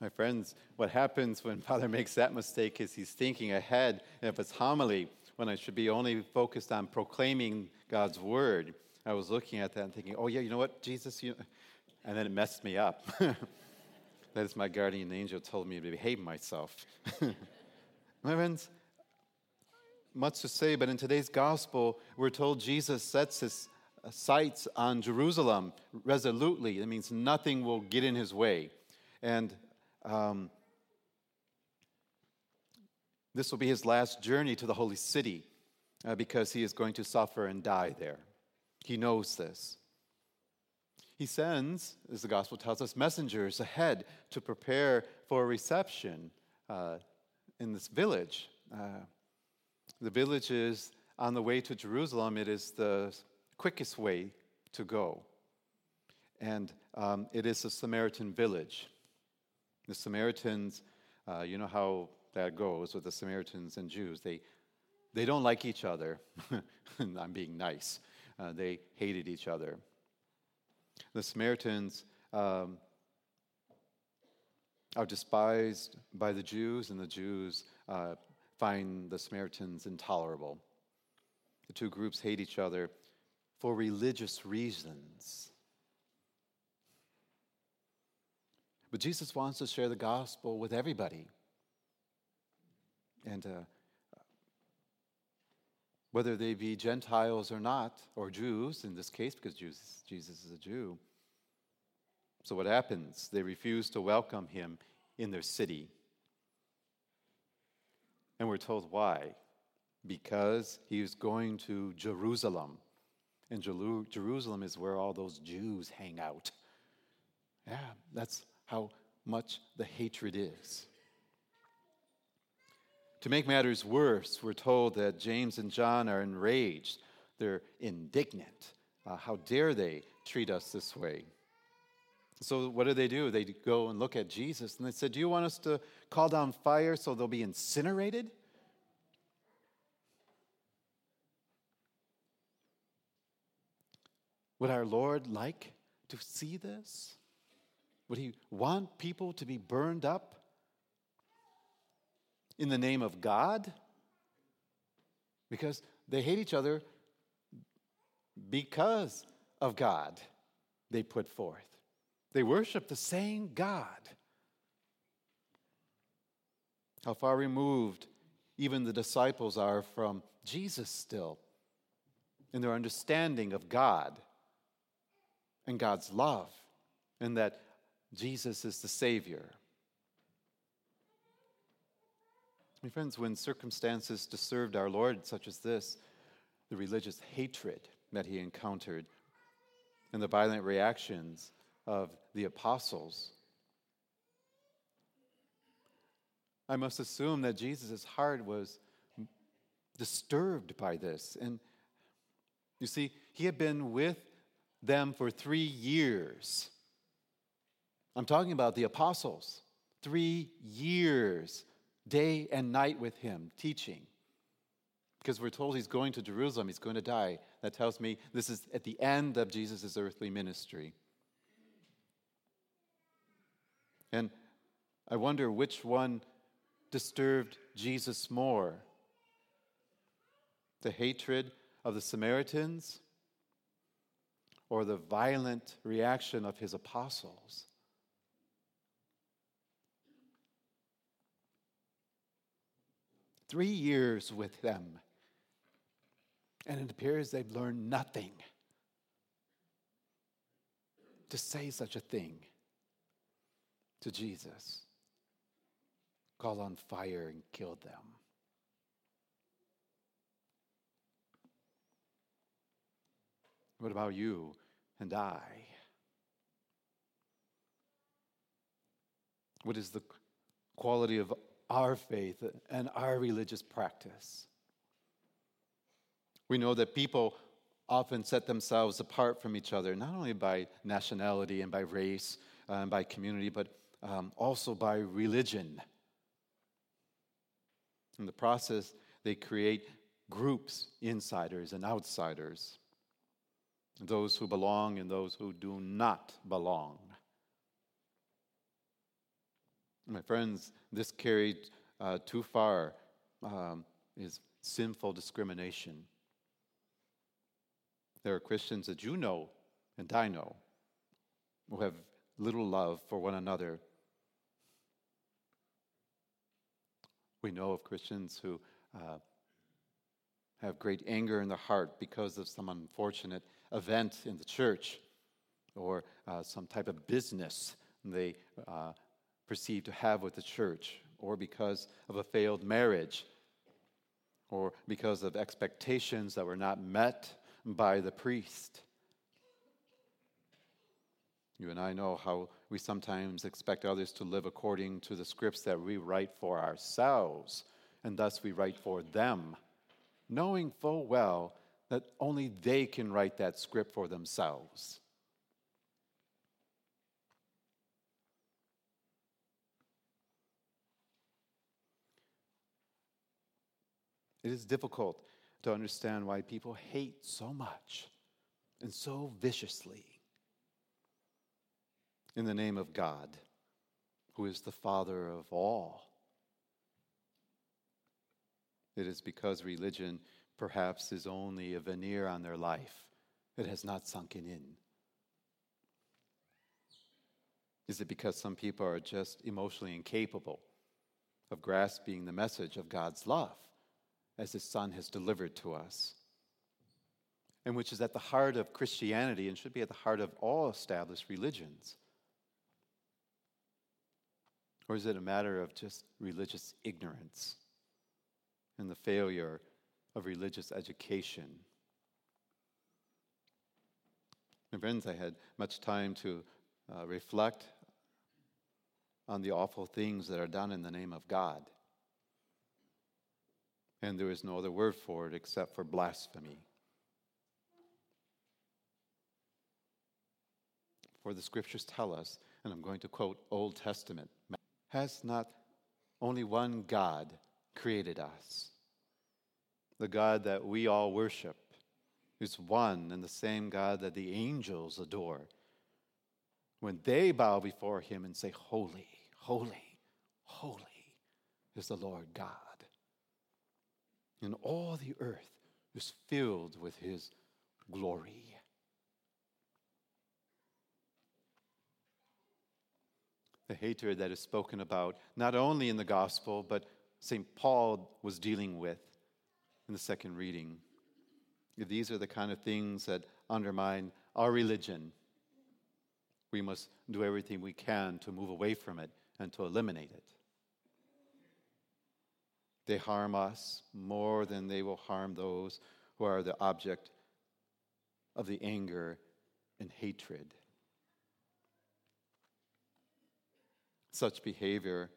My friends, what happens when Father makes that mistake is he's thinking ahead of his homily when I should be only focused on proclaiming God's word. I was looking at that and thinking, oh, yeah, you know what, Jesus, you... and then it messed me up. that is my guardian angel told me to behave myself. my friends, much to say, but in today's gospel, we're told Jesus sets his sights on Jerusalem resolutely. It means nothing will get in his way. And um, this will be his last journey to the holy city uh, because he is going to suffer and die there. He knows this. He sends, as the gospel tells us, messengers ahead to prepare for a reception uh, in this village. Uh, the village is on the way to Jerusalem, it is the quickest way to go. And um, it is a Samaritan village. The Samaritans, uh, you know how that goes with the Samaritans and Jews. They, they don't like each other. I'm being nice. Uh, they hated each other. The Samaritans um, are despised by the Jews, and the Jews uh, find the Samaritans intolerable. The two groups hate each other for religious reasons. But Jesus wants to share the gospel with everybody. And uh, whether they be Gentiles or not, or Jews in this case, because Jesus, Jesus is a Jew. So what happens? They refuse to welcome him in their city. And we're told why. Because he is going to Jerusalem. And Jerusalem is where all those Jews hang out. Yeah, that's how much the hatred is. To make matters worse, we're told that James and John are enraged. They're indignant. Uh, how dare they treat us this way? So, what do they do? They go and look at Jesus and they said, Do you want us to call down fire so they'll be incinerated? Would our Lord like to see this? Would he want people to be burned up in the name of God? Because they hate each other because of God they put forth. They worship the same God. How far removed even the disciples are from Jesus still in their understanding of God and God's love, and that Jesus is the Savior. My friends, when circumstances disturbed our Lord, such as this, the religious hatred that he encountered, and the violent reactions of the apostles, I must assume that Jesus' heart was disturbed by this. And you see, he had been with them for three years. I'm talking about the apostles. Three years, day and night with him, teaching. Because we're told he's going to Jerusalem, he's going to die. That tells me this is at the end of Jesus' earthly ministry. And I wonder which one disturbed Jesus more the hatred of the Samaritans or the violent reaction of his apostles. Three years with them, and it appears they've learned nothing to say such a thing to Jesus. Call on fire and kill them. What about you and I? What is the quality of our faith and our religious practice? We know that people often set themselves apart from each other, not only by nationality and by race uh, and by community, but um, also by religion. In the process, they create groups, insiders and outsiders those who belong and those who do not belong. My friends, this carried uh, too far um, is sinful discrimination. There are Christians that you know and I know who have little love for one another. We know of Christians who uh, have great anger in their heart because of some unfortunate event in the church or uh, some type of business they uh, perceive to have with the church, or because of a failed marriage, or because of expectations that were not met by the priest. You and I know how we sometimes expect others to live according to the scripts that we write for ourselves, and thus we write for them, knowing full well that only they can write that script for themselves. It is difficult to understand why people hate so much and so viciously in the name of God, who is the Father of all. It is because religion perhaps is only a veneer on their life, it has not sunken in. Is it because some people are just emotionally incapable of grasping the message of God's love? As his Son has delivered to us, and which is at the heart of Christianity and should be at the heart of all established religions? Or is it a matter of just religious ignorance and the failure of religious education? My friends, I had much time to uh, reflect on the awful things that are done in the name of God. And there is no other word for it except for blasphemy. For the scriptures tell us, and I'm going to quote Old Testament, has not only one God created us? The God that we all worship is one and the same God that the angels adore. When they bow before him and say, Holy, holy, holy is the Lord God and all the earth is filled with his glory. The hatred that is spoken about, not only in the gospel, but St. Paul was dealing with in the second reading. These are the kind of things that undermine our religion. We must do everything we can to move away from it and to eliminate it. They harm us more than they will harm those who are the object of the anger and hatred. Such behavior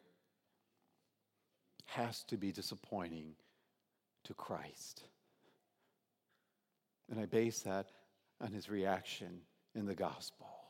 has to be disappointing to Christ. And I base that on his reaction in the gospel.